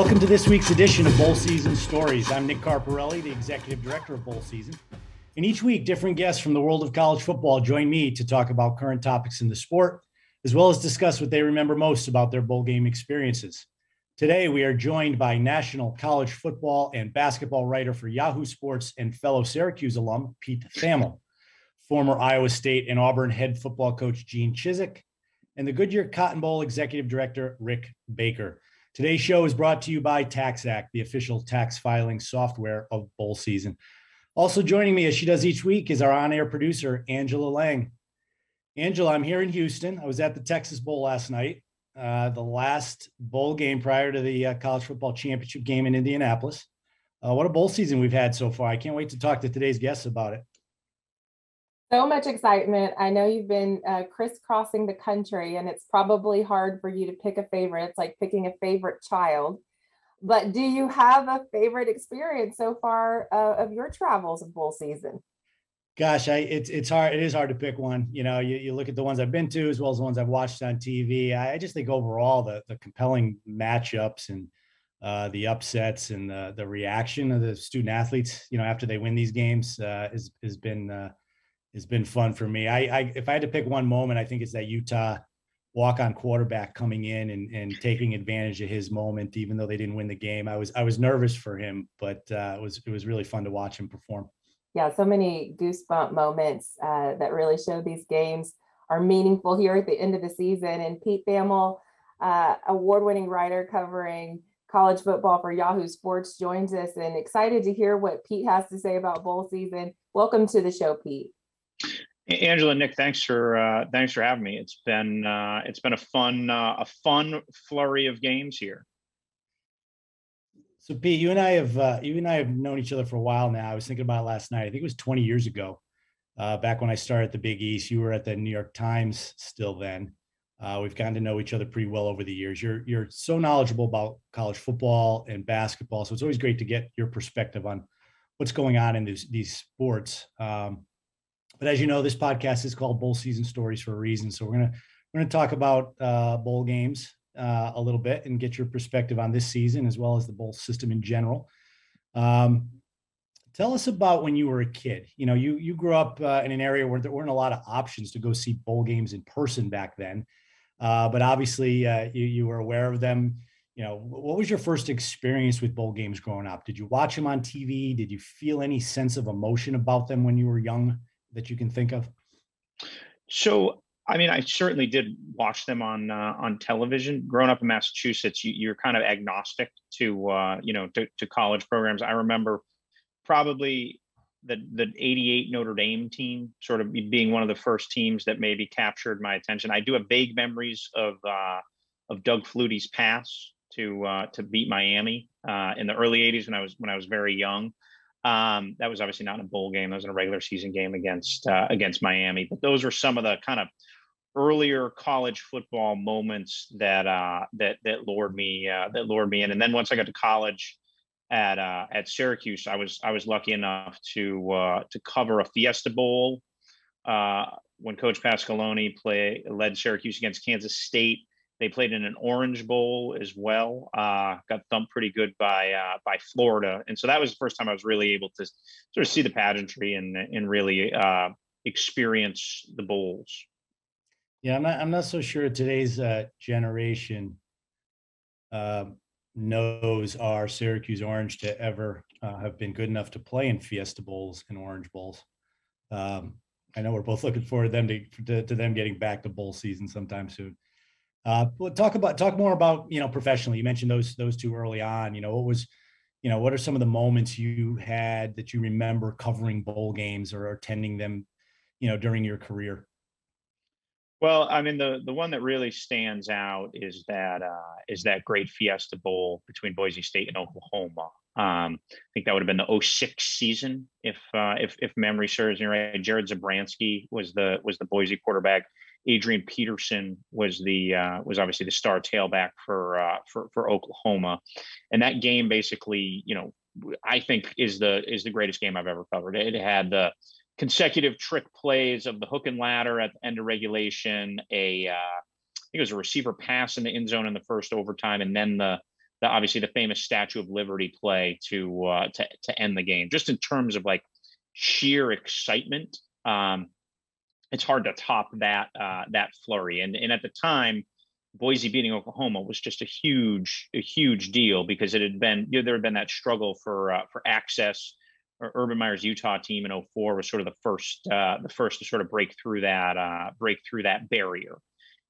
Welcome to this week's edition of Bowl Season Stories. I'm Nick Carparelli, the Executive Director of Bowl Season. And each week, different guests from the world of college football join me to talk about current topics in the sport, as well as discuss what they remember most about their bowl game experiences. Today, we are joined by national college football and basketball writer for Yahoo Sports and fellow Syracuse alum, Pete Thamel, former Iowa State and Auburn head football coach Gene Chizik, and the Goodyear Cotton Bowl Executive Director, Rick Baker. Today's show is brought to you by TaxAct, the official tax filing software of bowl season. Also joining me as she does each week is our on-air producer, Angela Lang. Angela, I'm here in Houston. I was at the Texas Bowl last night, uh, the last bowl game prior to the uh, college football championship game in Indianapolis. Uh, what a bowl season we've had so far. I can't wait to talk to today's guests about it. So much excitement. I know you've been uh, crisscrossing the country, and it's probably hard for you to pick a favorite. It's like picking a favorite child. But do you have a favorite experience so far uh, of your travels of bowl season? Gosh, I it's it's hard. It is hard to pick one. You know, you, you look at the ones I've been to as well as the ones I've watched on TV. I, I just think overall the the compelling matchups and uh, the upsets and the the reaction of the student athletes, you know, after they win these games, uh, has has been uh, has been fun for me. I, I if I had to pick one moment, I think it's that Utah walk-on quarterback coming in and, and taking advantage of his moment, even though they didn't win the game. I was I was nervous for him, but uh, it was it was really fun to watch him perform. Yeah, so many goosebump moments uh, that really show these games are meaningful here at the end of the season. And Pete Thamel, uh, award-winning writer covering college football for Yahoo Sports, joins us and excited to hear what Pete has to say about bowl season. Welcome to the show, Pete. Angela, Nick, thanks for uh, thanks for having me. It's been uh, it's been a fun uh, a fun flurry of games here. So Pete, you and I have uh, you and I have known each other for a while now. I was thinking about it last night. I think it was 20 years ago, uh, back when I started at the Big East. You were at the New York Times still then. Uh, we've gotten to know each other pretty well over the years. You're you're so knowledgeable about college football and basketball, so it's always great to get your perspective on what's going on in these these sports. Um, but as you know, this podcast is called Bowl Season Stories for a reason. So we're gonna we're gonna talk about uh, bowl games uh, a little bit and get your perspective on this season as well as the bowl system in general. Um, tell us about when you were a kid. You know, you you grew up uh, in an area where there weren't a lot of options to go see bowl games in person back then, uh, but obviously uh, you you were aware of them. You know, what was your first experience with bowl games growing up? Did you watch them on TV? Did you feel any sense of emotion about them when you were young? That you can think of? So, I mean, I certainly did watch them on uh, on television. Growing up in Massachusetts, you, are kind of agnostic to uh, you know to, to college programs. I remember probably the the 88 Notre Dame team sort of being one of the first teams that maybe captured my attention. I do have vague memories of uh, of Doug Flutie's pass to uh, to beat Miami uh, in the early 80s when I was when I was very young. Um, that was obviously not in a bowl game. That was in a regular season game against uh, against Miami. But those are some of the kind of earlier college football moments that uh, that that lured me uh, that lured me in. And then once I got to college at uh, at Syracuse, I was I was lucky enough to uh, to cover a Fiesta Bowl uh, when Coach Pasqualoni play led Syracuse against Kansas State they played in an Orange Bowl as well. Uh, got thumped pretty good by uh, by Florida, and so that was the first time I was really able to sort of see the pageantry and and really uh, experience the bowls. Yeah, I'm not. I'm not so sure today's uh, generation um, knows our Syracuse Orange to ever uh, have been good enough to play in Fiesta Bowls and Orange Bowls. Um, I know we're both looking forward to them to, to, to them getting back to bowl season sometime soon. Uh, but talk about talk more about you know professionally. You mentioned those those two early on. You know what was, you know, what are some of the moments you had that you remember covering bowl games or attending them, you know, during your career? Well, I mean the the one that really stands out is that uh, is that great Fiesta Bowl between Boise State and Oklahoma. Um, I think that would have been the 06 season, if uh, if if memory serves me right. Jared Zabransky was the was the Boise quarterback. Adrian Peterson was the uh, was obviously the star tailback for uh, for for Oklahoma, and that game basically, you know, I think is the is the greatest game I've ever covered. It had the consecutive trick plays of the hook and ladder at the end of regulation, a uh, I think it was a receiver pass in the end zone in the first overtime, and then the the obviously the famous Statue of Liberty play to uh, to to end the game. Just in terms of like sheer excitement, um, it's hard to top that uh, that flurry. And and at the time, Boise beating Oklahoma was just a huge a huge deal because it had been you know, there had been that struggle for uh, for access. Urban Meyer's Utah team in 04 was sort of the first uh, the first to sort of break through that uh, break through that barrier.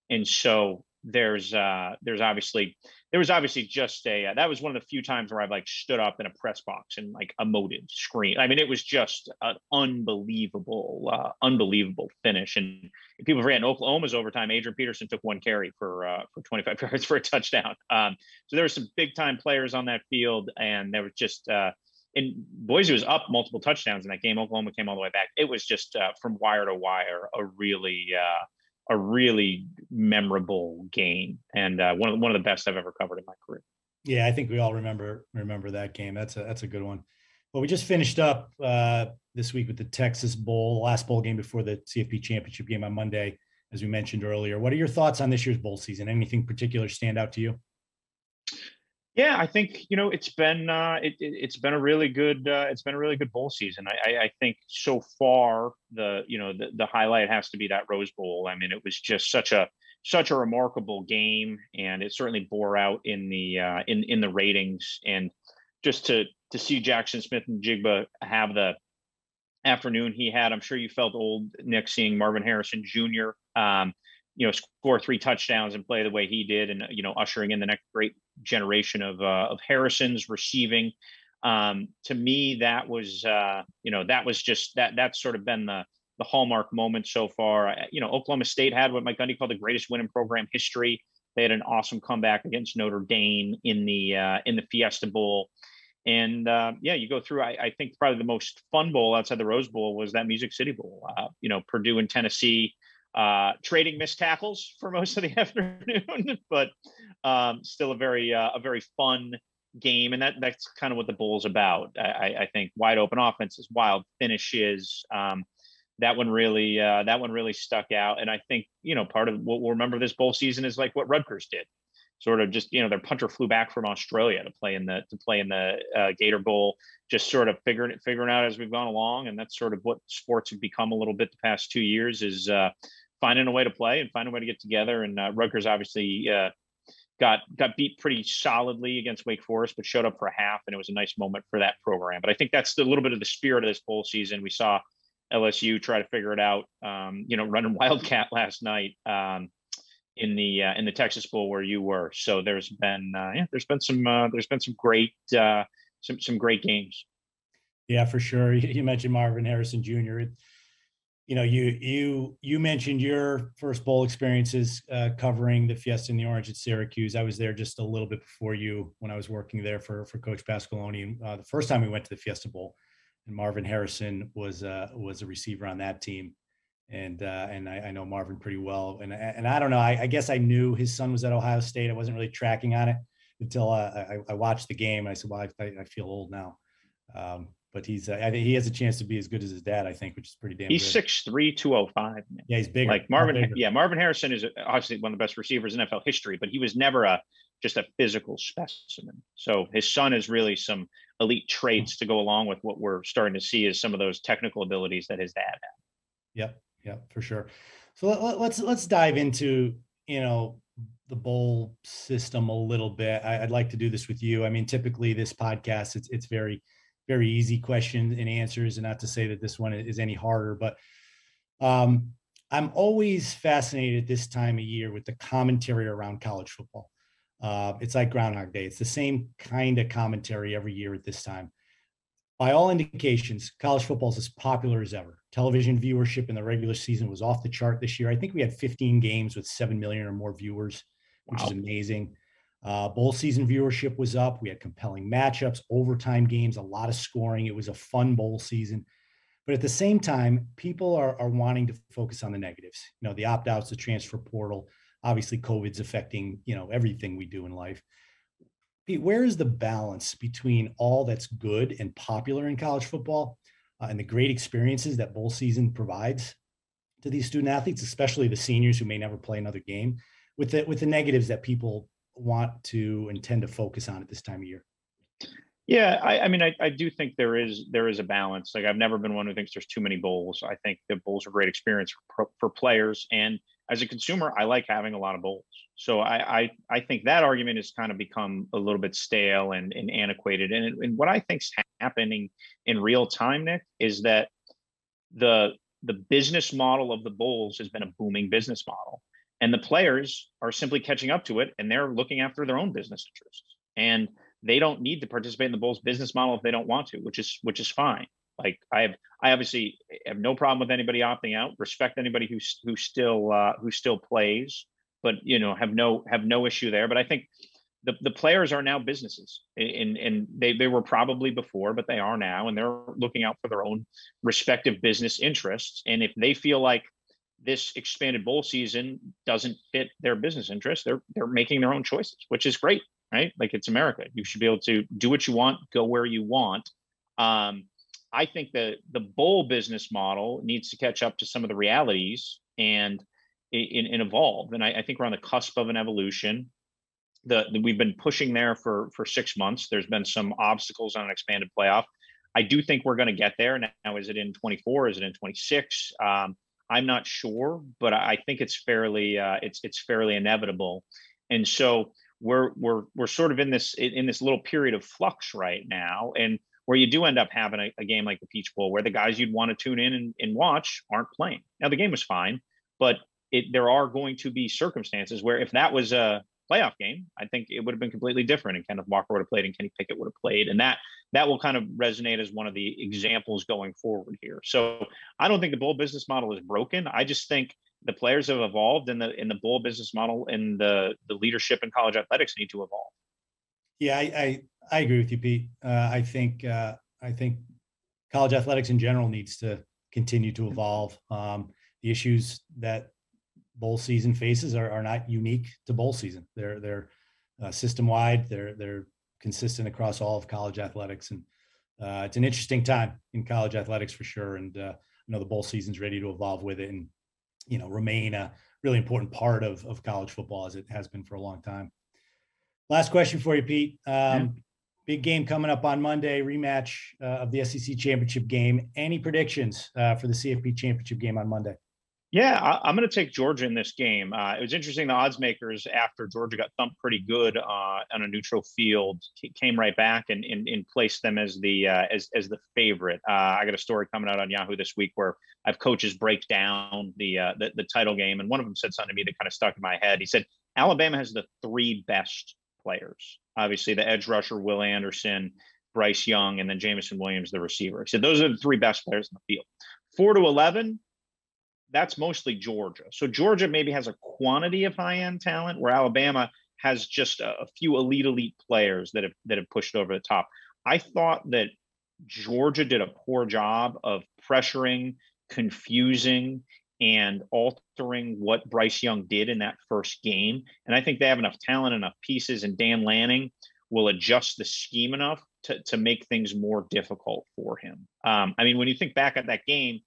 And so there's uh there's obviously there was obviously just a uh, that was one of the few times where I've like stood up in a press box and like emoted, scream. I mean, it was just an unbelievable, uh, unbelievable finish. And people in Oklahoma's overtime, Adrian Peterson took one carry for uh, for 25 yards for a touchdown. Um, so there were some big time players on that field, and there was just uh, and Boise was up multiple touchdowns in that game. Oklahoma came all the way back. It was just uh, from wire to wire a really uh, a really memorable game and uh, one of the, one of the best I've ever covered in my career. Yeah, I think we all remember remember that game. That's a that's a good one. Well, we just finished up uh, this week with the Texas Bowl, last bowl game before the CFP championship game on Monday, as we mentioned earlier. What are your thoughts on this year's bowl season? Anything particular stand out to you? Yeah, I think you know it's been uh, it, has been a really good uh, it's been a really good bowl season. I, I, I, think so far the you know the, the highlight has to be that Rose Bowl. I mean, it was just such a such a remarkable game, and it certainly bore out in the uh, in in the ratings. And just to to see Jaxon Smith-Njigba have the afternoon he had, I'm sure you felt old Nick seeing Marvin Harrison Jr. Um, you know score three touchdowns and play the way he did and you know ushering in the next great generation of uh, of Harrison's receiving um, to me that was uh, you know that was just that that's sort of been the the hallmark moment so far you know Oklahoma State had what Mike Gundy called the greatest win in program history they had an awesome comeback against Notre Dame in the uh, in the Fiesta Bowl and uh, yeah, you go through. I, I, think probably the most fun bowl outside the Rose Bowl was that Music City Bowl. Uh, you know, Purdue and Tennessee uh, trading missed tackles for most of the afternoon, but um, still a very uh, a very fun game, and that that's kind of what the bowl's about. I, I think wide open offenses, wild finishes. Um, that one really uh, that one really stuck out, and I think you know part of what we'll remember this bowl season is like what Rutgers did. Sort of just you know their punter flew back from Australia to play in the to play in the uh, Gator Bowl, just sort of figuring it figuring out as we've gone along, and that's sort of what sports have become a little bit the past two years is uh, finding a way to play and finding a way to get together. And uh, Rutgers obviously uh, got got beat pretty solidly against Wake Forest, but showed up for half, and it was a nice moment for that program. But I think that's a little bit of the spirit of this bowl season. We saw LSU try to figure it out, um, you know, running Wildcat last night um, in the uh, in the Texas Bowl where you were. So there's been uh, yeah, there's been some uh, there's been some great uh, some some great games. Yeah, for sure. You mentioned Marvin Harrison Jr. It, you know, you you you mentioned your first bowl experiences uh, covering the Fiesta in the Orange at Syracuse. I was there just a little bit before you when I was working there for for Coach Pasqualoni. Uh, the first time we went to the Fiesta Bowl, and Marvin Harrison was uh, was a receiver on that team, and uh, and I, I, know Marvin pretty well. And and I don't know. I, I, guess I knew his son was at Ohio State. I wasn't really tracking on it until uh, I, I watched the game. And I said, well, I, I feel old now. Um, but he's uh, I think he has a chance to be as good as his dad. I think, which is pretty damn. He's six three, two oh five. Yeah, he's bigger. Like Marvin, bigger. yeah, Marvin Harrison is obviously one of the best receivers in NFL history, but he was never a just a physical specimen. So his son is really some elite traits to go along with what we're starting to see as some of those technical abilities that his dad had. Yep, yep, for sure. So let, us let's, let's dive into you know the bowl system a little bit. I, I'd like to do this with you. I mean, typically this podcast it's it's very very easy questions and answers, and not to say that this one is any harder, but um, I'm always fascinated this time of year with the commentary around college football. Uh, it's like Groundhog Day. It's the same kind of commentary every year at this time. By all indications, college football is as popular as ever. Television viewership in the regular season was off the chart this year. I think we had 15 games with 7 million or more viewers, which wow. is amazing. Uh, bowl season viewership was up. We had compelling matchups, overtime games, a lot of scoring. It was a fun bowl season. But at the same time, people are, are wanting to focus on the negatives. You know, the opt outs, the transfer portal. Obviously, COVID's affecting, you know, everything we do in life. Pete, where is the balance between all that's good and popular in college football uh, and the great experiences that bowl season provides to these student athletes, especially the seniors who may never play another game, with the with the negatives that people want to intend to focus on at this time of year? Yeah, I, I mean, I, I do think there is there is a balance. Like I've never been one who thinks there's too many bowls. I think the bowls are great experience for, for players, and as a consumer, I like having a lot of bowls. So I I, I think that argument has kind of become a little bit stale and, and antiquated. And, and what I think's happening in real time, Nick, is that the the business model of the Bulls has been a booming business model, and the players are simply catching up to it, and they're looking after their own business interests. And they don't need to participate in the Bulls business model if they don't want to, which is which is fine. Like I have, I obviously have no problem with anybody opting out. Respect anybody who who still uh, who still plays, but you know have no have no issue there. But I think the the players are now businesses, and and they they were probably before, but they are now, and they're looking out for their own respective business interests. And if they feel like this expanded bowl season doesn't fit their business interests, they're they're making their own choices, which is great right? Like it's America. You should be able to do what you want, go where you want. Um, I think the the bowl business model needs to catch up to some of the realities and and, evolve. And I, I, think we're on the cusp of an evolution. The, the, we've been pushing there for for six months. There's been some obstacles on an expanded playoff. I do think we're going to get there. Now, is it in 24? Is it in 26? Um, I'm not sure, but I think it's fairly uh, it's it's fairly inevitable. And so we're we're we're sort of in this in this little period of flux right now and where you do end up having a, a game like the peach bowl where the guys you'd want to tune in and, and watch aren't playing now the game was fine but it there are going to be circumstances where if that was a playoff game i think it would have been completely different and kenneth walker would have played and kenny pickett would have played and that that will kind of resonate as one of the examples going forward here so i don't think the bowl business model is broken i just think the players have evolved and the in the bowl business model and the the leadership in college athletics need to evolve. Yeah, I I, I agree with you, Pete. Uh, I think uh, I think college athletics in general needs to continue to evolve. Um, the issues that bowl season faces are, are not unique to bowl season. They're they're uh, system wide. They're they're consistent across all of college athletics, and uh, it's an interesting time in college athletics for sure. And uh, you know the bowl season's ready to evolve with it, and you know remain a really important part of of college football as it has been for a long time. Last question for you, Pete. Um, yeah. Big game coming up on Monday, rematch uh, of the SEC championship game. Any predictions uh, for the CFP championship game on Monday? Yeah, I, am going to take Georgia in this game. Uh, it was interesting. The odds makers, after Georgia got thumped pretty good uh, on a neutral field, came right back and, and, and placed them as the uh, as as the favorite. Uh, I got a story coming out on Yahoo this week where I've coaches break down the, uh, the the title game, and one of them said something to me that kind of stuck in my head. He said Alabama has the three best players. Obviously, the edge rusher Will Anderson, Bryce Young, and then Jameson Williams, the receiver. He said those are the three best players in the field. Four to eleven that's mostly Georgia. So Georgia maybe has a quantity of high end talent where Alabama has just a, a, few elite elite players that have that have pushed over the top. I thought that Georgia did a poor job of pressuring, confusing, and altering what Bryce Young did in that first game. And I think they have enough talent, enough pieces, and Dan Lanning will adjust the scheme enough to, to make things more difficult for him. Um, I mean, when you think back at that game,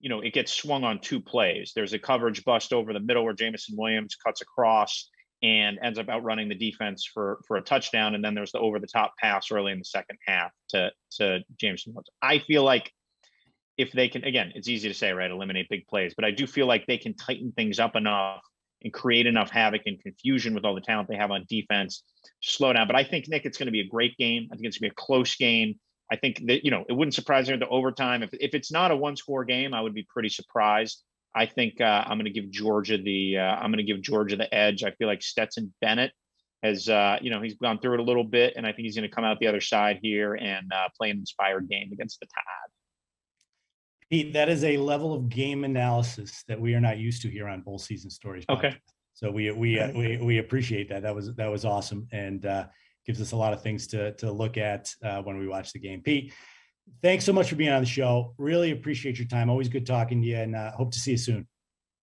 you know, it gets swung on two plays. There's a coverage bust over the middle where Jameson Williams cuts across and ends up outrunning the defense for for a touchdown. And then there's the over the top pass early in the second half to to Jameson Williams. I feel like if they can, again, it's easy to say, right, eliminate big plays, but I do feel like they can tighten things up enough and create enough havoc and confusion with all the talent they have on defense slow down. But I think Nick, it's going to be a great game. I think it's going to be a close game. I think that you know it wouldn't surprise me into overtime. If if it's not a one score game, I would be pretty surprised. I think uh, I'm going to give Georgia the uh, I'm going to give Georgia the edge. I feel like Stetson Bennett has uh, you know he's gone through it a little bit, and I think he's going to come out the other side here and uh, play an inspired game against the Tide. Pete, that is a level of game analysis that we are not used to here on Bowl Season Stories. Okay. So we we uh, we we appreciate that. That was that was awesome, and uh, gives us a lot of things to to look at uh, when we watch the game. Pete, thanks so much for being on the show. Really appreciate your time. Always good talking to you, and uh, hope to see you soon.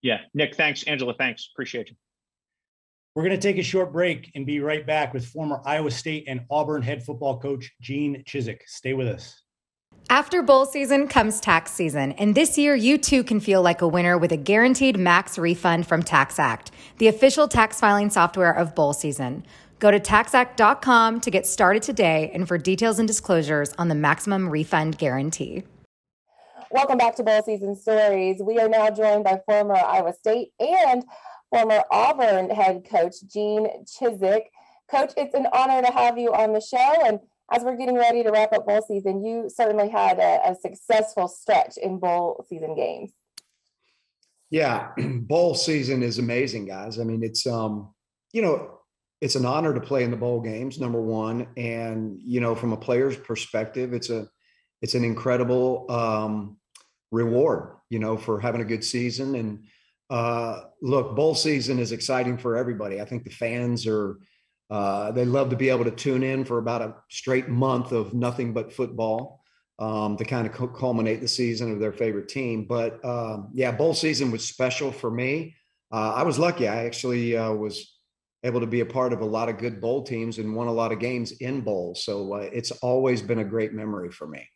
Yeah, Nick, thanks. Angela, thanks. Appreciate you. We're going to take a short break and be right back with former Iowa State and Auburn head football coach Gene Chizik. Stay with us. After bowl season comes tax season, and this year you too can feel like a winner with a guaranteed max refund from TaxAct, the official tax filing software of bowl season. Go to taxact.com to get started today and for details and disclosures on the maximum refund guarantee. Welcome back to Bowl Season Stories. We are now joined by former Iowa State and former Auburn head coach Gene Chizik. Coach, it's an honor to have you on the show. And as we're getting ready to wrap up bowl season, you certainly had a, a successful stretch in bowl season games. Yeah, bowl season is amazing, guys. I mean, it's um, you know, it's an honor to play in the bowl games, number one, and you know, from a player's perspective, it's a it's an incredible um, reward, you know, for having a good season. And uh, look, bowl season is exciting for everybody. I think the fans are uh, they love to be able to tune in for about a straight month of nothing but football um, to kind of culminate the season of their favorite team. But um, yeah, bowl season was special for me. Uh, I was lucky. I actually uh, was able to be a part of a lot of good bowl teams and won a lot of games in bowls. So uh, it's always been a great memory for me.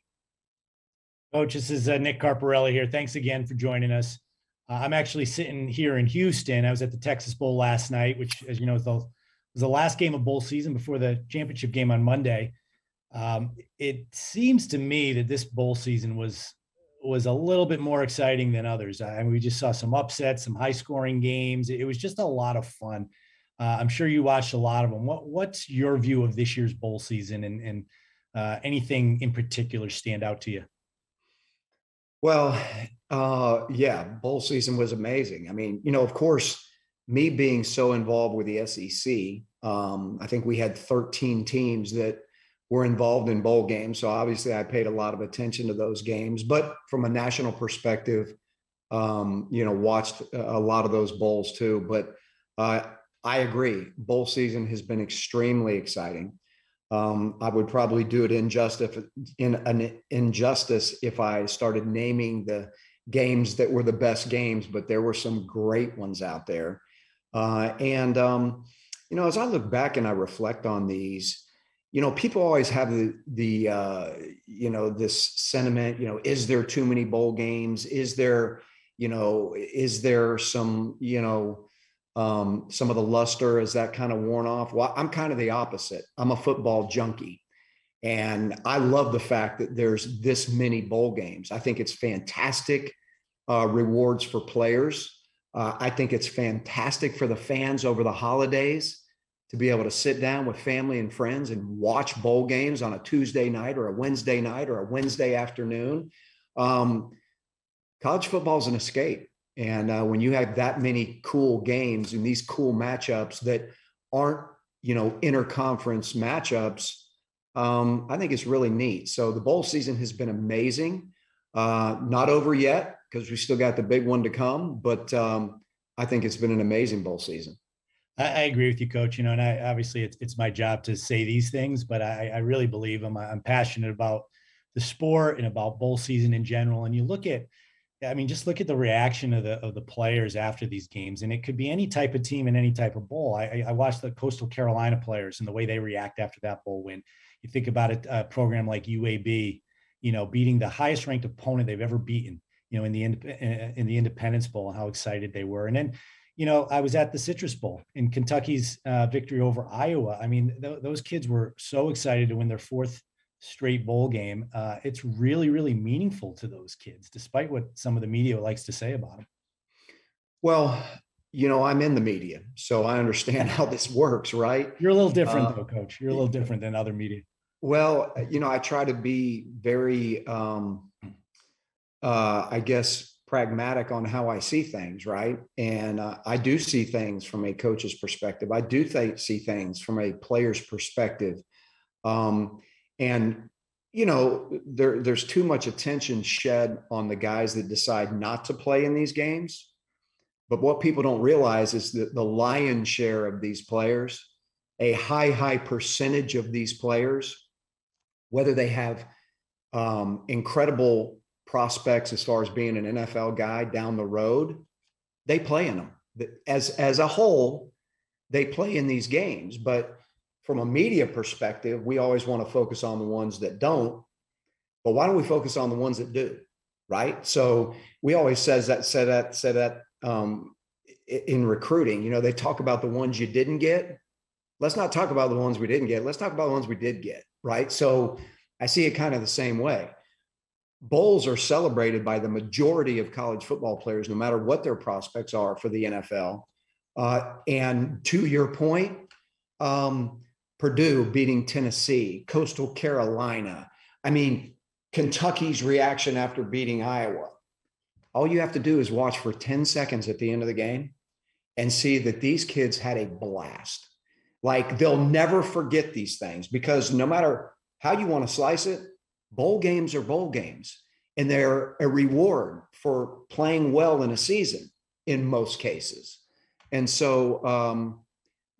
Coach, this is uh, Nick Carparelli here. Thanks again for joining us. I'm actually sitting here in Houston. I was at the Texas Bowl last night, which, as you know, is the was the last game of bowl season before the championship game on Monday. Um, it seems to me that this bowl season was was a little bit more exciting than others. I mean, we just saw some upsets, some high scoring games. It was just a lot of fun. Uh, I'm sure you watched a lot of them. What what's your view of this year's bowl season, and and uh, anything in particular stand out to you? Well, uh, yeah, bowl season was amazing. I mean, you know, of course, me being so involved with the SEC, um, I think we had 13 teams that were involved in bowl games. So obviously, I paid a lot of attention to those games. But from a national perspective, um, you know, watched a lot of those bowls too. But uh, I agree, bowl season has been extremely exciting. Um, I would probably do it injustice in an injustice if I started naming the games that were the best games, but there were some great ones out there. Uh, and um, you know, as I look back and I reflect on these, you know, people always have the the uh, you know this sentiment. You know, is there too many bowl games? Is there you know is there some you know um, some of the luster is that kind of worn off? Well, I'm kind of the opposite. I'm a football junkie. And I love the fact that there's this many bowl games. I think it's fantastic uh, rewards for players. Uh, I think it's fantastic for the fans over the holidays to be able to sit down with family and friends and watch bowl games on a Tuesday night or a Wednesday night or a Wednesday afternoon. Um, college football is an escape. And uh, when you have that many cool games and these cool matchups that aren't, you know, interconference matchups, um, I think it's really neat. So the bowl season has been amazing. Uh, not over yet because we still got the big one to come. But um, I think it's been an amazing bowl season. I, agree with you, Coach. You know, and I obviously it's it's my job to say these things, but I, I really believe them. I'm passionate about the sport and about bowl season in general. And you look at, I mean, just look at the reaction of the of the players after these games, and it could be any type of team and any type of bowl. I, I watched the Coastal Carolina players and the way they react after that bowl win. You think about a, a program like UAB, you know, beating the highest ranked opponent they've ever beaten you know, in the in the Independence Bowl, and how excited they were. And then, you know, I was at the Citrus Bowl in Kentucky's uh, victory over Iowa. I mean, th- those kids were so excited to win their fourth straight bowl game. Uh, it's really, really meaningful to those kids, despite what some of the media likes to say about them. Well, you know, I'm in the media, so I understand how this works, right? You're a little different, uh, though, Coach. You're a little different than other media. Well, you know, I try to be very um, uh, I guess, pragmatic on how I see things, right? And uh, I do see things from a coach's perspective. I do th- see things from a player's perspective. Um, and you know, there, there's too much attention shed on the guys that decide not to play in these games. But what people don't realize is that the lion's share of these players, a high, high percentage of these players, whether they have um, incredible prospects as far as being an NFL guy down the road, they play in them. As as a whole, they play in these games, but from a media perspective, we always want to focus on the ones that don't. But why don't we focus on the ones that do? Right. So we always says that said that said that um, in recruiting. You know, they talk about the ones you didn't get. Let's not talk about the ones we didn't get. Let's talk about the ones we did get. Right. So I see it kind of the same way. Bowls are celebrated by the majority of college football players, no matter what their prospects are for the NFL. Uh, and to your point, um, Purdue beating Tennessee, Coastal Carolina. I mean, Kentucky's reaction after beating Iowa. All you have to do is watch for 10 seconds at the end of the game and see that these kids had a blast. Like they'll never forget these things because no matter how you want to slice it, bowl games are bowl games and they're a reward for playing well in a season in most cases. And so, um,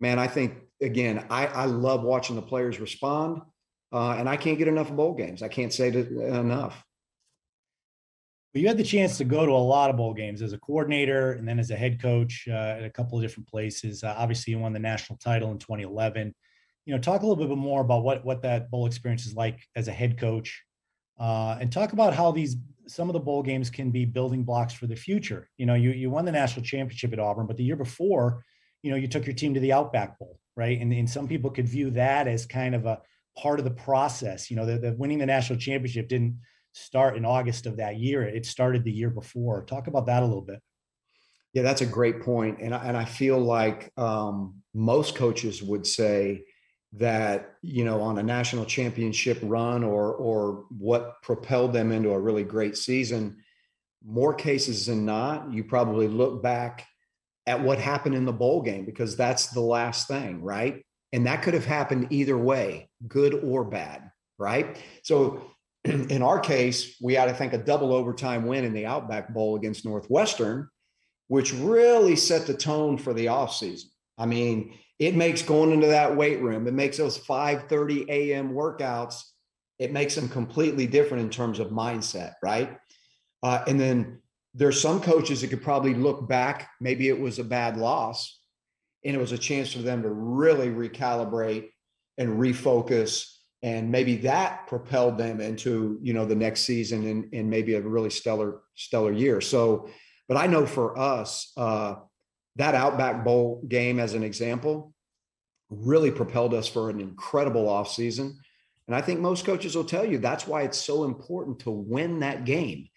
man, I think again, I, I love watching the players respond, uh, and I can't get enough bowl games. I can't say enough. Well, you had the chance to go to a lot of bowl games as a coordinator and then as a head coach uh, at a couple of different places. Uh, obviously, you won the national title in 2011. You know, talk a little bit more about what what that bowl experience is like as a head coach, uh, and talk about how these some of the bowl games can be building blocks for the future. You know, you you won the national championship at Auburn, but the year before, you know, you took your team to the Outback Bowl, right? And, and some people could view that as kind of a part of the process. You know, the, the winning the national championship didn't start in August of that year; it started the year before. Talk about that a little bit. Yeah, that's a great point, and I, and I feel like um, most coaches would say that you know on a national championship run or or what propelled them into a really great season more cases than not you probably look back at what happened in the bowl game because that's the last thing right? And that could have happened either way good or bad right? So in our case we had i think a double overtime win in the outback bowl against northwestern which really set the tone for the offseason. I mean it makes going into that weight room it makes those 5.30 a.m workouts it makes them completely different in terms of mindset right? Uh, and then there's some coaches that could probably look back maybe it was a bad loss and it was a chance for them to really recalibrate and refocus and maybe that propelled them into you know the next season and, and maybe a really stellar stellar year so but i know for us uh, that Outback Bowl game, as an example, really propelled us for an incredible offseason. And I think most coaches will tell you that's why it's so important to win that game,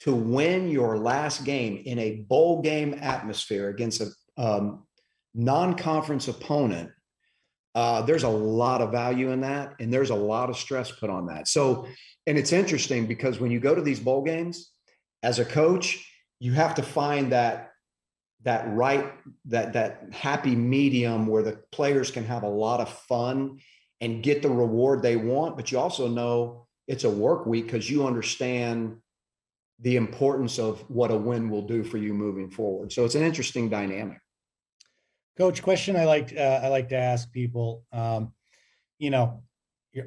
to win your last game in a bowl game atmosphere against a um, non conference opponent. Uh, there's a lot of value in that, and there's a lot of stress put on that. So, and it's interesting because when you go to these bowl games as a coach, you have to find that that right that that happy medium where the players can have a lot of fun and get the reward they want but you also know it's a work week because you understand the importance of what a win will do for you moving forward so it's an interesting dynamic coach question i like uh, i like to ask people um, you know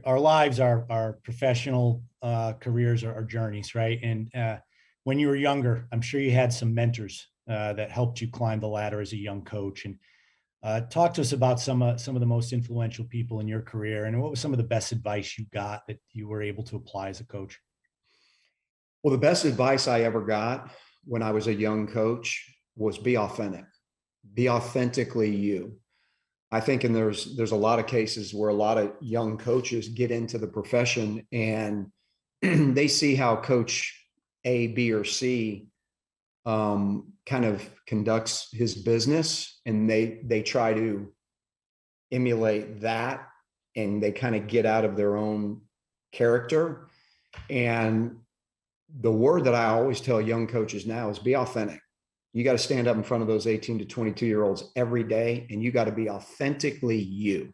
our lives are our professional uh, careers are our journeys right and uh, when you were younger i'm sure you had some mentors uh, that helped you climb the ladder as a young coach. And uh, talk to us about some uh, some of the most influential people in your career, and what was some of the best advice you got that you were able to apply as a coach? Well, the best advice I ever got when I was a young coach was be authentic, be authentically you. I think, and there's there's a lot of cases where a lot of young coaches get into the profession and they see how coach A, B, or C um, kind of conducts his business and they they try to emulate that and they kind of get out of their own character and the word that i always tell young coaches now is be authentic you got to stand up in front of those 18 to 22 year olds every day and you got to be authentically you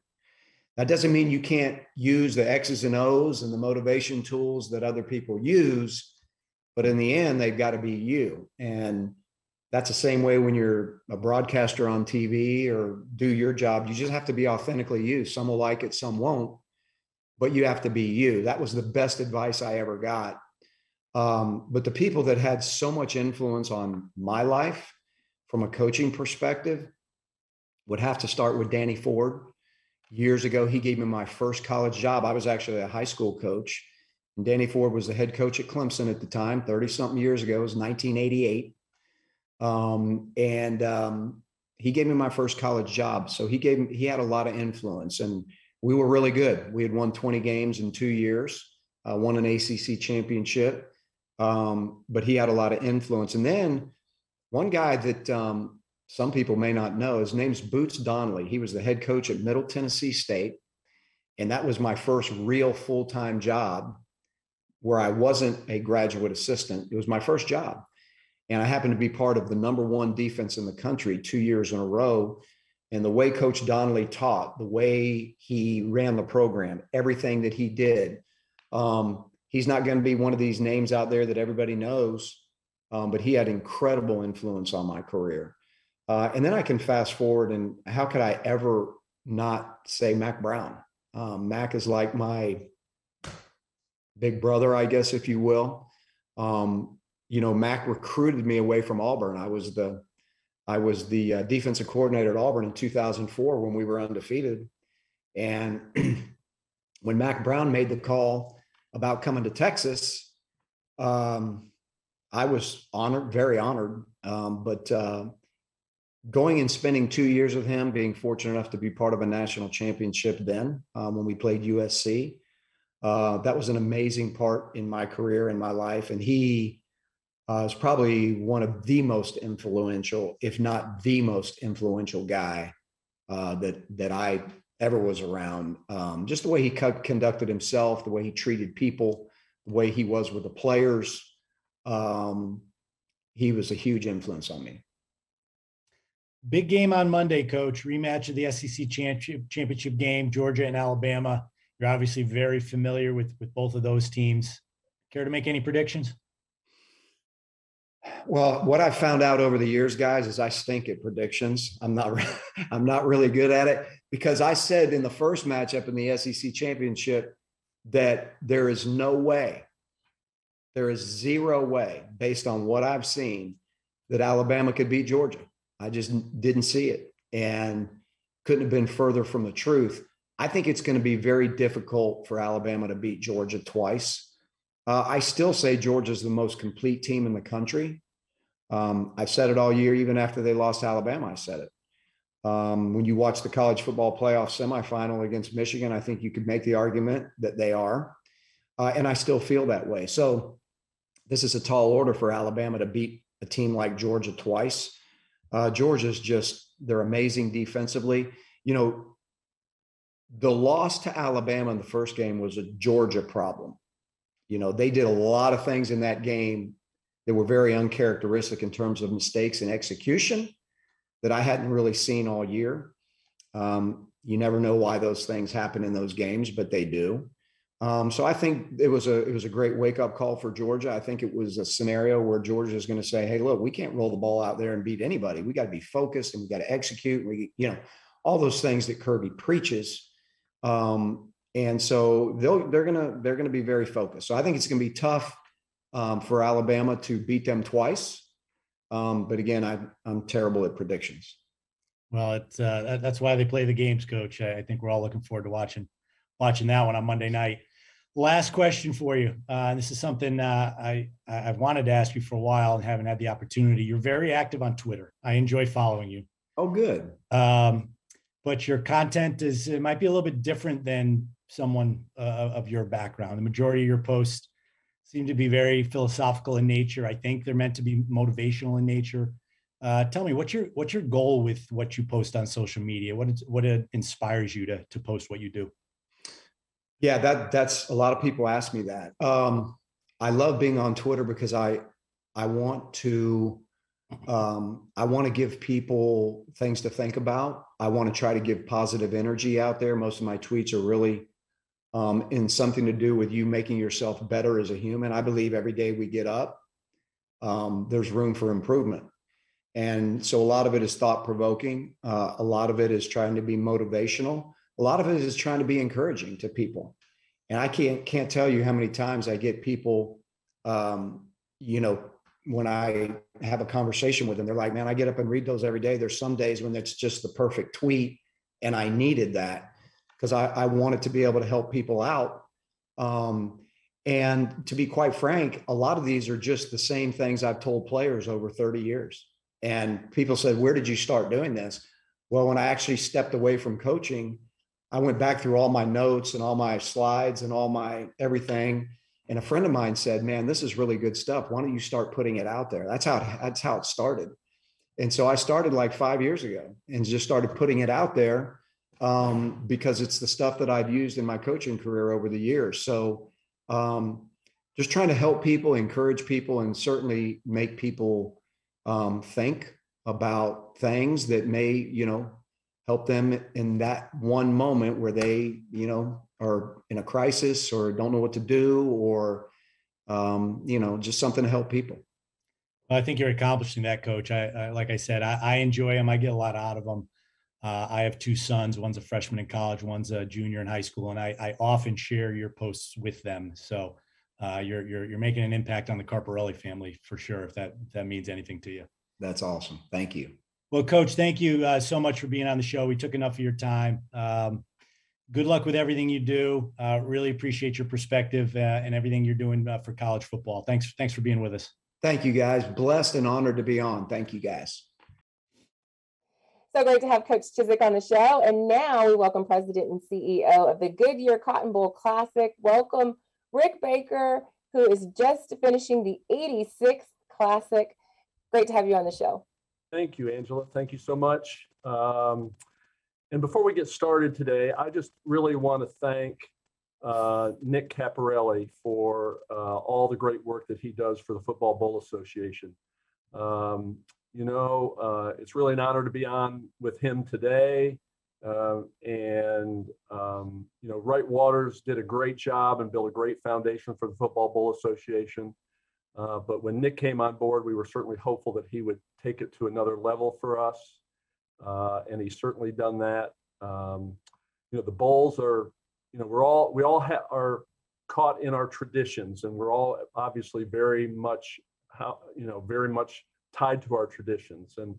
that doesn't mean you can't use the x's and o's and the motivation tools that other people use but in the end they've got to be you and that's the same way when you're a broadcaster on TV or do your job. You just have to be authentically you. Some will like it, some won't, but you have to be you. That was the best advice I ever got. Um, but the people that had so much influence on my life from a coaching perspective would have to start with Danny Ford. Years ago, he gave me my first college job. I was actually a high school coach. And Danny Ford was the head coach at Clemson at the time, 30 something years ago. It was 1988. Um, and um, he gave me my first college job. So he gave me, he had a lot of influence and we were really good. We had won 20 games in two years, uh, won an ACC championship. Um, but he had a lot of influence. And then one guy that um, some people may not know, his name's Boots Donnelly. He was the head coach at Middle Tennessee State. And that was my first real full time job where I wasn't a graduate assistant. It was my first job. And I happened to be part of the number one defense in the country two years in a row. And the way Coach Donnelly taught, the way he ran the program, everything that he did, um, he's not going to be one of these names out there that everybody knows, um, but he had incredible influence on my career. Uh, and then I can fast forward, and how could I ever not say Mack Brown? Um, Mack is like my big brother, I guess, if you will. Um, you know, Mack recruited me away from Auburn. I was the I was the uh, defensive coordinator at Auburn in 2004 when we were undefeated. And when Mack Brown made the call about coming to Texas, um, I was honored, very honored. Um, but uh, going and spending two years with him, being fortunate enough to be part of a national championship then um, when we played USC, uh, that was an amazing part in my career and my life. And he uh, is probably one of the most influential, if not the most influential guy uh, that that I ever was around. Um, just the way he co- conducted himself, the way he treated people, the way he was with the players. Um, he was a huge influence on me. Big game on Monday, coach. Rematch of the SEC championship, championship game, Georgia and Alabama. You're obviously very familiar with with both of those teams. Care to make any predictions? Well, what I found out over the years, guys, is I stink at predictions. I'm not I'm not really good at it because I said in the first matchup in the SEC championship that there is no way, there is zero way, based on what I've seen, that Alabama could beat Georgia. I just didn't see it and couldn't have been further from the truth. I think it's going to be very difficult for Alabama to beat Georgia twice. Uh, I still say Georgia's the most complete team in the country. Um, I've said it all year, even after they lost Alabama. I said it. Um, when you watch the college football playoff semifinal against Michigan, I think you could make the argument that they are. Uh, and I still feel that way. So this is a tall order for Alabama to beat a team like Georgia twice. Uh, Georgia's just, they're amazing defensively. You know, the loss to Alabama in the first game was a Georgia problem. You know, they did a lot of things in that game that were very uncharacteristic in terms of mistakes and execution that I hadn't really seen all year. Um, you never know why those things happen in those games, but they do. Um, so I think it was a it was a great wake up call for Georgia. I think it was a scenario where Georgia is going to say, "Hey, look, we can't roll the ball out there and beat anybody. We got to be focused and we got to execute. We, you know, all those things that Kirby preaches. Um, and so they'll they're gonna they're gonna be very focused. So I think it's gonna be tough um, for Alabama to beat them twice. Um, but again, I, I'm terrible at predictions. Well, it's uh, that's why they play the games, Coach. I, think we're all looking forward to watching watching that one on Monday night. Last question for you. Uh, this is something uh, I I've wanted to ask you for a while and haven't had the opportunity. You're very active on Twitter. I enjoy following you. Oh, good. Um, but your content is it might be a little bit different than someone uh, of your background. The majority of your posts seem to be very philosophical in nature. I think they're meant to be motivational in nature. Uh, tell me what's your what's your goal with what you post on social media? What what inspires you to to post what you do? Yeah, that that's a lot of people ask me that. Um, I love being on Twitter because I I want to um, I want to give people things to think about. I want to try to give positive energy out there. Most of my tweets are really um, in something to do with you making yourself better as a human. I believe every day we get up, um, there's room for improvement. And so a lot of it is thought provoking. Uh, a lot of it is trying to be motivational. A lot of it is trying to be encouraging to people. And I can't can't tell you how many times I get people, um, you know, when I have a conversation with them, they're like, "Man, I get up and read those every day." There's some days when it's just the perfect tweet, and I needed that because I, I wanted to be able to help people out. Um, And to be quite frank, a lot of these are just the same things I've told players over 30 years. And people said, Where did you start doing this? Well, when I actually stepped away from coaching, I went back through all my notes and all my slides and all my everything. And a friend of mine said, "Man, this is really good stuff. Why don't you start putting it out there?" That's how that's how it started. And so I started like five years ago and just started putting it out there um, because it's the stuff that I've used in my coaching career over the years. So um, just trying to help people, encourage people, and certainly make people um, think about things that may, you know, help them in that one moment where they, you know, are in a crisis or don't know what to do or, um, you know, just something to help people. I think you're accomplishing that, Coach. I, I like I said, I, I, enjoy them. I get a lot out of them. Uh, I have two sons. One's a freshman in college. One's a junior in high school, and I, I often share your posts with them. So uh, you're you're you're making an impact on the Carparelli family for sure. If that if that means anything to you. That's awesome. Thank you. Well, Coach, thank you uh, so much for being on the show. We took enough of your time. Um, good luck with everything you do. Uh, really appreciate your perspective uh, and everything you're doing uh, for college football. Thanks, thanks for being with us. Thank you, guys. Blessed and honored to be on. Thank you, guys. So great to have Coach Chizik on the show. And now we welcome President and CEO of the Goodyear Cotton Bowl Classic. Welcome Rick Baker, who is just finishing the 86th Classic. Great to have you on the show. Thank you, Angela. Thank you so much. Um, and before we get started today, I just really want to thank uh, Nick Carparelli for uh, all the great work that he does for the Football Bowl Association. Um, you know, uh, it's really an honor to be on with him today. Uh, and, um, you know, Wright Waters did a great job and built a great foundation for the Football Bowl Association. Uh, but when Nick came on board, we were certainly hopeful that he would take it to another level for us. Uh, and he's certainly done that. Um, you know, the bowls are, you know, we're all, we all ha- are caught in our traditions and we're all obviously very much, how, you know, very much tied to our traditions. And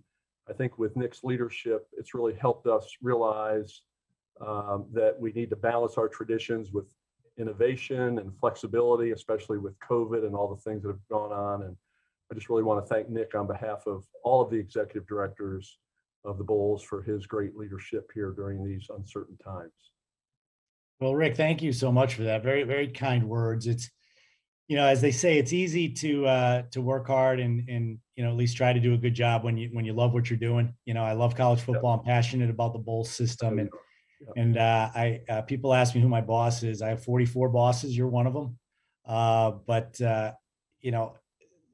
I think with Nick's leadership, it's really helped us realize um, that we need to balance our traditions with innovation and flexibility, especially with COVID and all the things that have gone on. And I just really want to thank Nick on behalf of all of the executive directors of the Bulls for his great leadership here during these uncertain times. Well, Rick, thank you so much for that. Very, very kind words. It's, you know, as they say, it's easy to uh, to work hard and and you know at least try to do a good job when you when you love what you're doing. You know, I love college football. I'm passionate about the bowl system, and and uh, I uh, people ask me who my boss is. I have 44 bosses. You're one of them. Uh, but uh, you know,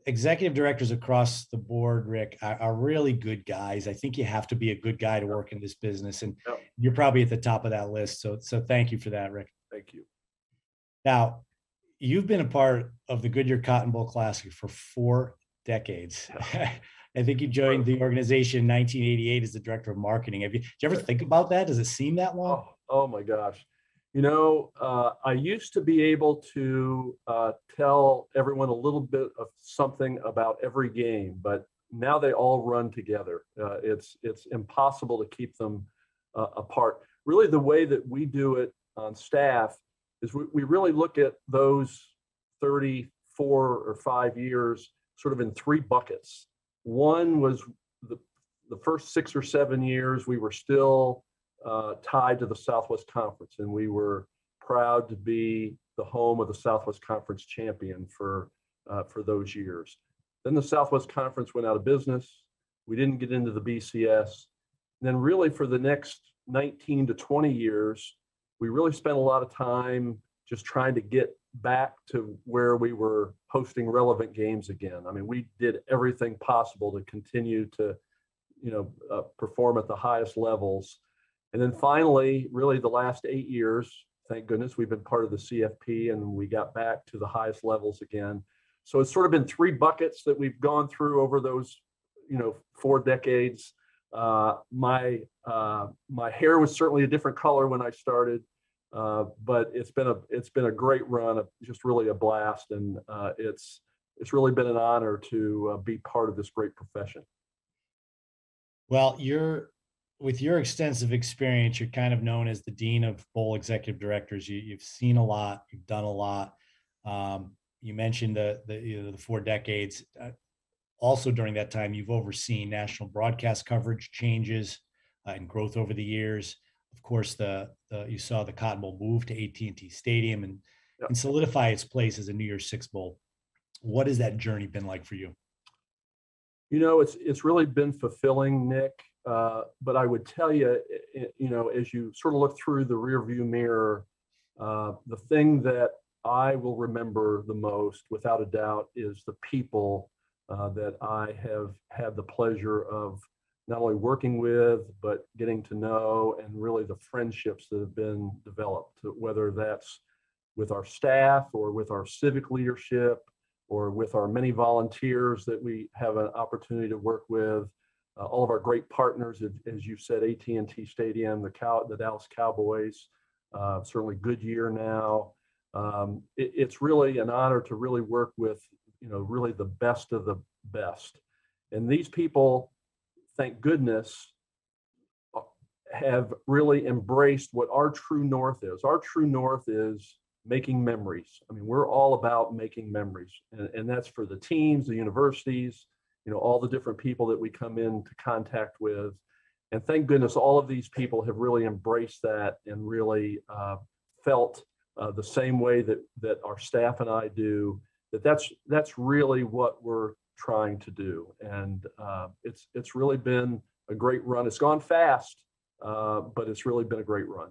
executive directors across the board, Rick, are, are, really good guys. I think you have to be a good guy to work in this business, and you're probably at the top of that list. So, so thank you for that, Rick. Thank you. Now, you've been a part of the Goodyear Cotton Bowl Classic for four decades. I think you joined the organization in 1988 as the director of marketing. Have you, did you ever think about that? Does it seem that long? Oh, oh my gosh. You know, uh, I used to be able to uh, tell everyone a little bit of something about every game, but now they all run together. Uh, it's it's impossible to keep them uh, apart. Really, the way that we do it on staff is we, we really look at those 34 or five years sort of in three buckets. One was the, the first six or seven years, we were still uh, tied to the Southwest Conference, and we were proud to be the home of the Southwest Conference champion for, uh, for those years. Then the Southwest Conference went out of business. We didn't get into the BCS. And then, really, for the next 19 to 20 years, we really spent a lot of time just trying to get back to where we were hosting relevant games again. I mean, we did everything possible to continue to, you know, uh, perform at the highest levels. And then finally, really the last eight years, thank goodness, we've been part of the CFP and we got back to the highest levels again. So it's sort of been three buckets that we've gone through over those, you know, four decades. Uh, my uh, my hair was certainly a different color when I started. Uh, but it's been a it's been a great run, just really a blast, and uh, it's it's really been an honor to uh, be part of this great profession. Well, you're with your extensive experience, you're kind of known as the dean of bowl executive directors. You, have seen a lot, you've done a lot. Um, you mentioned the the, you know, the four decades. Also, during that time, you've overseen national broadcast coverage changes uh, and growth over the years. Of course, the, the you saw the Cotton Bowl move to AT&T Stadium and Yep. and solidify its place as a New Year's Six Bowl. What has that journey been like for you? You know, it's it's really been fulfilling, Nick. Uh, but I would tell you, you know, as you sort of look through the rearview mirror, uh, the thing that I will remember the most, without a doubt, is the people uh, that I have had the pleasure of not only working with, but getting to know, and really the friendships that have been developed. Whether that's with our staff or with our civic leadership or with our many volunteers that we have an opportunity to work with, uh, all of our great partners, as- you said, AT&T Stadium, the Cow, the Dallas Cowboys, uh, certainly Goodyear now. Um, it- it's really an honor to really work with, you know, really the best of the best. And these people, thank goodness, uh, have really embraced what our true north is. Our true north is making memories. I mean, we're all about making memories, and, and that's for the teams, the universities, you know, all the different people that we come into contact with. And thank goodness all of these people have really embraced that and really uh, felt uh, the same way that that our staff and I do. That that's that's really what we're trying to do, and uh, it's it's really been a great run. It's gone fast, uh, but it's really been a great run.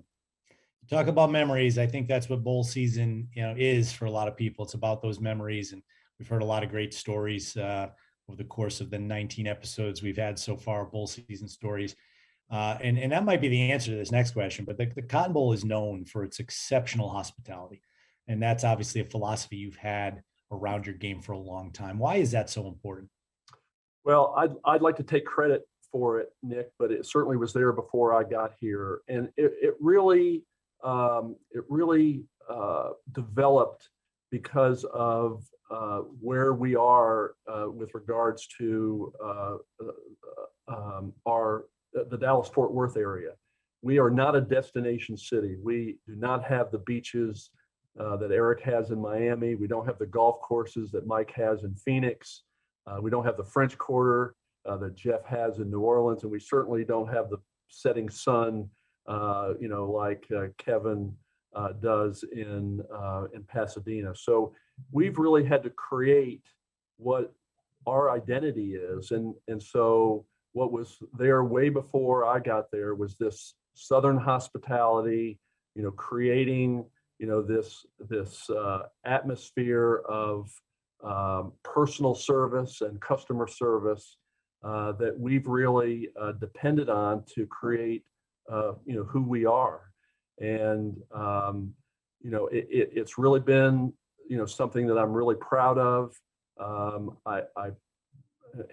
talk about memories. I think that's what bowl season you know is for a lot of people. It's about those memories. And we've heard a lot of great stories uh, over the course of the 19 episodes we've had so far bowl season stories. Uh, and, and that might be the answer to this next question but the, the cotton bowl is known for its exceptional hospitality. And that's obviously a philosophy you've had around your game for a long time why is that so important Well, I'd, I'd like to take credit for it, Nick, but it certainly was there before I got here. And it, it really, um, it really uh, developed because of uh, where we are uh, with regards to uh, uh, um, our, the Dallas Fort Worth area. We are not a destination city. We do not have the beaches uh, that Eric has in Miami. We don't have the golf courses that Mike has in Phoenix. Uh, we don't have the French Quarter uh, that Jeff has in New Orleans, and we certainly don't have the setting sun, uh, you know, like uh, Kevin does in in Pasadena. So we've really had to create what our identity is, and and so what was there way before I got there was this Southern hospitality, you know, creating you know this this uh, atmosphere of um, personal service and customer service uh, that we've really uh, depended on to create, uh, you know, who we are. And, um, you know, it, it, it's really been, you know, something that I'm really proud of. Um, I, I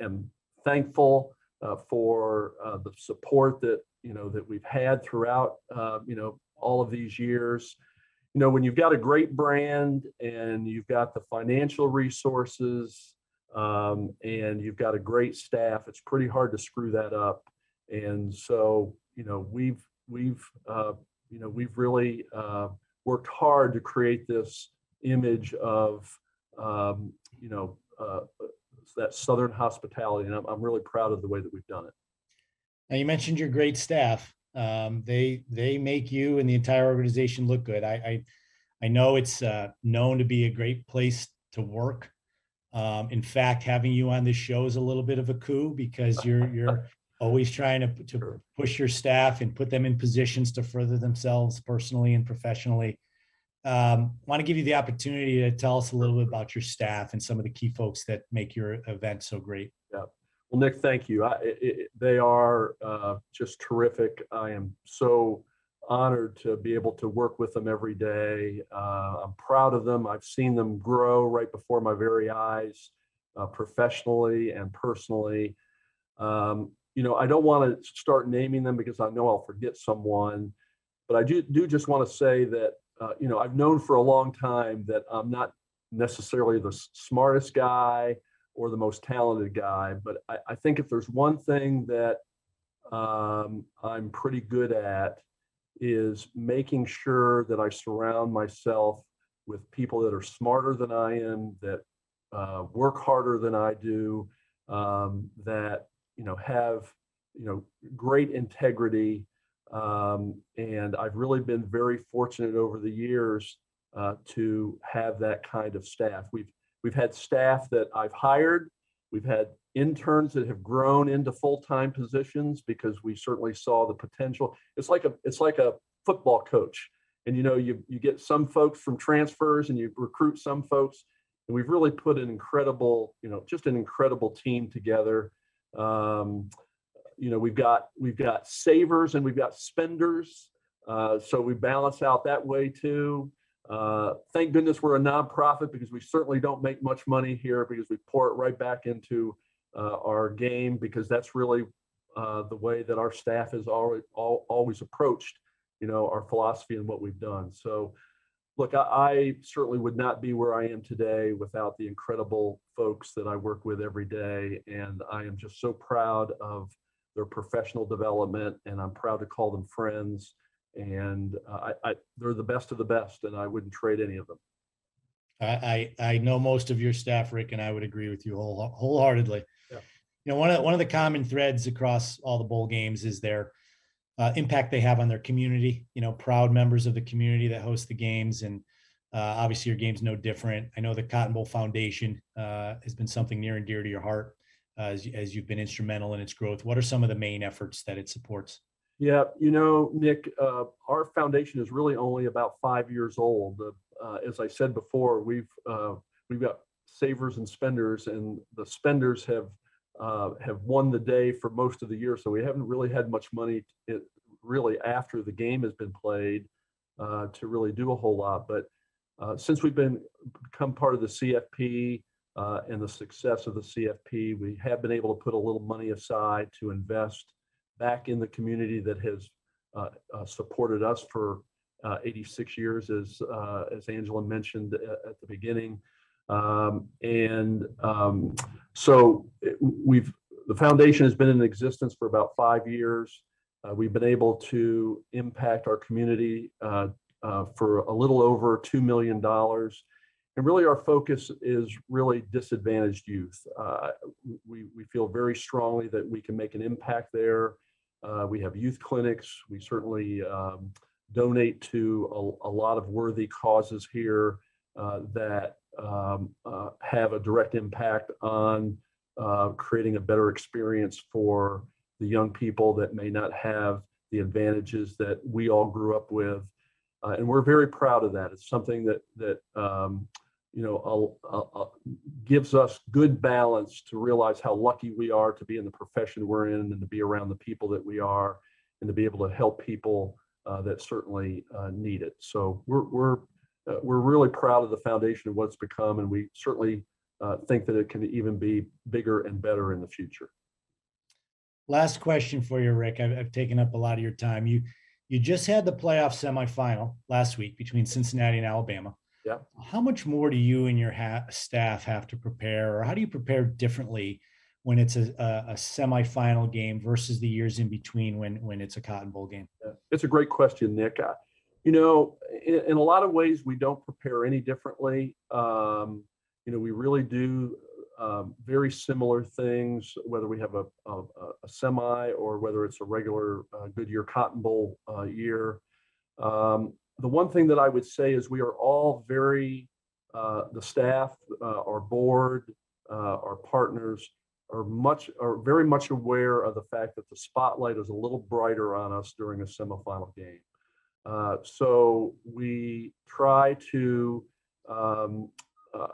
am thankful uh, for uh, the support that, you know, that we've had throughout, you know, all of these years you know, when you've got a great brand and you've got the financial resources um, and you've got a great staff, it's pretty hard to screw that up. And so, you know, we've we've uh, you know we've really uh, worked hard to create this image of um, you know uh, that southern hospitality, and I'm, I'm really proud of the way that we've done it. Now you mentioned your great staff. Um, they they make you and the entire organization look good. I I, I know it's uh, known to be a great place to work. Um, in fact, having you on this show is a little bit of a coup because you're you're always trying to to push your staff and put them in positions to further themselves personally and professionally. Um, want to give you the opportunity to tell us a little bit about your staff and some of the key folks that make your event so great. Well, Nick, thank you. I, it, they are uh, just terrific. I am so honored to be able to work with them every day. Uh, I'm proud of them. I've seen them grow right before my very eyes, uh, professionally and personally. Um, you know, I don't want to start naming them because I know I'll forget someone, but I do, do just want to say that, uh, you know, I've known for a long time that I'm not necessarily the smartest guy or the most talented guy. But I, I think if there's one thing that um, I'm pretty good at is making sure that I surround myself with people that are smarter than I am, that uh, work harder than I do, um, that you know have you know great integrity, um, and I've really been very fortunate over the years uh, to have that kind of staff. We've we've had staff that I've hired. We've had interns that have grown into full-time positions because we certainly saw the potential. It's like a it's like a football coach. And you know, you you get some folks from transfers and you recruit some folks. And we've really put an incredible, you know, just an incredible team together. Um, you know, we've got we've got savers and we've got spenders. Uh, so we balance out that way too. Uh, thank goodness we're a nonprofit because we certainly don't make much money here because we pour it right back into uh, our game because that's really uh, the way that our staff has always always approached, you know, our philosophy and what we've done. So, look, I, I certainly would not be where I am today without the incredible folks that I work with every day, and I am just so proud of their professional development, and I'm proud to call them friends and uh, I, I, they're the best of the best, and I wouldn't trade any of them. I, I, I know most of your staff, Rick, and I would agree with you whole, wholeheartedly. Yeah. You know, one of one of the common threads across all the bowl games is their uh, impact they have on their community. You know, proud members of the community that host the games, and uh, obviously your game's no different. I know the Cotton Bowl Foundation uh, has been something near and dear to your heart uh, as, as you've been instrumental in its growth. What are some of the main efforts that it supports? Yeah, you know, Nick, uh, our foundation is really only about five years old. Uh, as I said before, we've uh, we've got savers and spenders, and the spenders have uh, have won the day for most of the year. So we haven't really had much money, it, really after the game has been played, uh, to really do a whole lot. But uh, since we've been become part of the CFP and the success of the CFP, we have been able to put a little money aside to invest back in the community that has uh, uh, supported us for uh, 86 years, as uh, as Angela mentioned at the beginning. Um, and um, so we've the foundation has been in existence for about five years. Uh, we've been able to impact our community uh, for a little over two million dollars. And really, our focus is really disadvantaged youth. we, we feel very strongly that we can make an impact there uh, we have youth clinics. We certainly um, donate to a, a, lot of worthy causes here uh, that um, uh, have a direct impact on uh, creating a better experience for the young people that may not have the advantages that we all grew up with. Uh, and we're very proud of that. It's something that that um, you know, a, a, a gives us good balance to realize how lucky we are to be in the profession we're in and to be around the people that we are and to be able to help people uh, that certainly uh, need it. So we're, we're, uh, we're really proud of the foundation of what's become, and we certainly uh, think that it can even be bigger and better in the future. Last question for you, Rick. I've, I've taken up a lot of your time. You, you just had the playoff semifinal last week between Cincinnati and Alabama. Yeah. How much more do you and your ha- staff have to prepare, or how do you prepare differently when it's a, a, a semifinal game versus the years in between when when it's a Cotton Bowl game? It's a great question, Nick. I, you know, in, in, a lot of ways, we don't prepare any differently. Um, you know, we really do um, very similar things, whether we have a, a, a, semi or whether it's a regular uh, Goodyear Cotton Bowl uh, year. Um, the one thing that I would say is we are all very, uh, the staff, uh, our board, uh, our partners are much, are very much aware of the fact that the spotlight is a little brighter on us during a semifinal game. Uh, so we try to um, uh,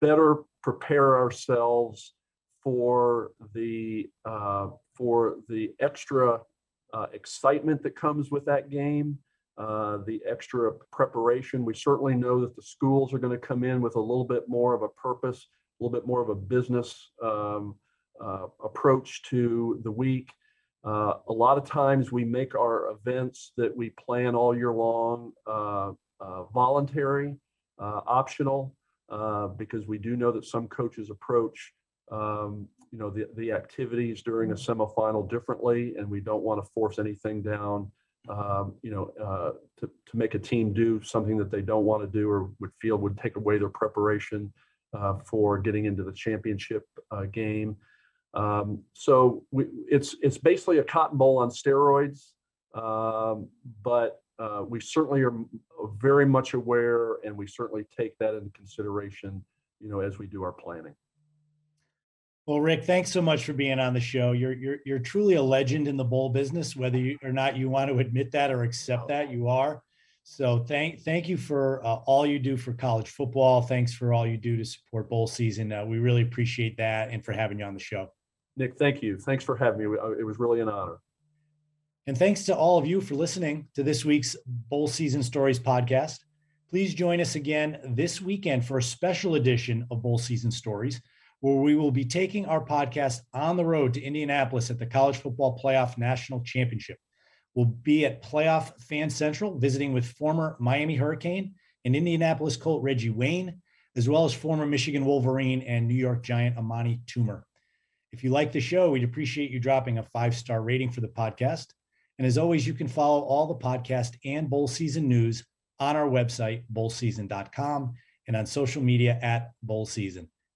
better prepare ourselves for the uh, for the extra uh, excitement that comes with that game, uh, the extra preparation. We certainly know that the schools are going to come in with a little bit more of a purpose, a little bit more of a business um, uh, approach to the week. Uh, a lot of times we make our events that we plan all year long uh, uh, voluntary, optional, because we do know that some coaches approach um, you know, the, the activities during a semifinal differently, and we don't want to force anything down um, you know, uh, to, to make a team do something that they don't want to do or would feel would take away their preparation uh, for getting into the championship uh, game. Um, so we, it's it's basically a cotton bowl on steroids, um, but uh, we certainly are very much aware, and we certainly take that into consideration, you know, as we do our planning. Well, Rick, thanks so much for being on the show. You're you're you're truly a legend in the bowl business, whether you or not you want to admit that or accept that you are. So thank thank you for uh, all you do for college football. Thanks for all you do to support bowl season. Uh, we really appreciate that, and for having you on the show. Nick, thank you. Thanks for having me. It was really an honor. And thanks to all of you for listening to this week's Bowl Season Stories podcast. Please join us again this weekend for a special edition of Bowl Season Stories where we will be taking our podcast on the road to Indianapolis at the College Football Playoff National Championship. We'll be at Playoff Fan Central visiting with former Miami Hurricane and Indianapolis Colt Reggie Wayne, as well as former Michigan Wolverine and New York Giant Amani Toomer. If you like the show, we'd appreciate you dropping a five star rating for the podcast. And as always, you can follow all the podcast and bowl season news on our website, bowlseason.com, and on social media at bowl season.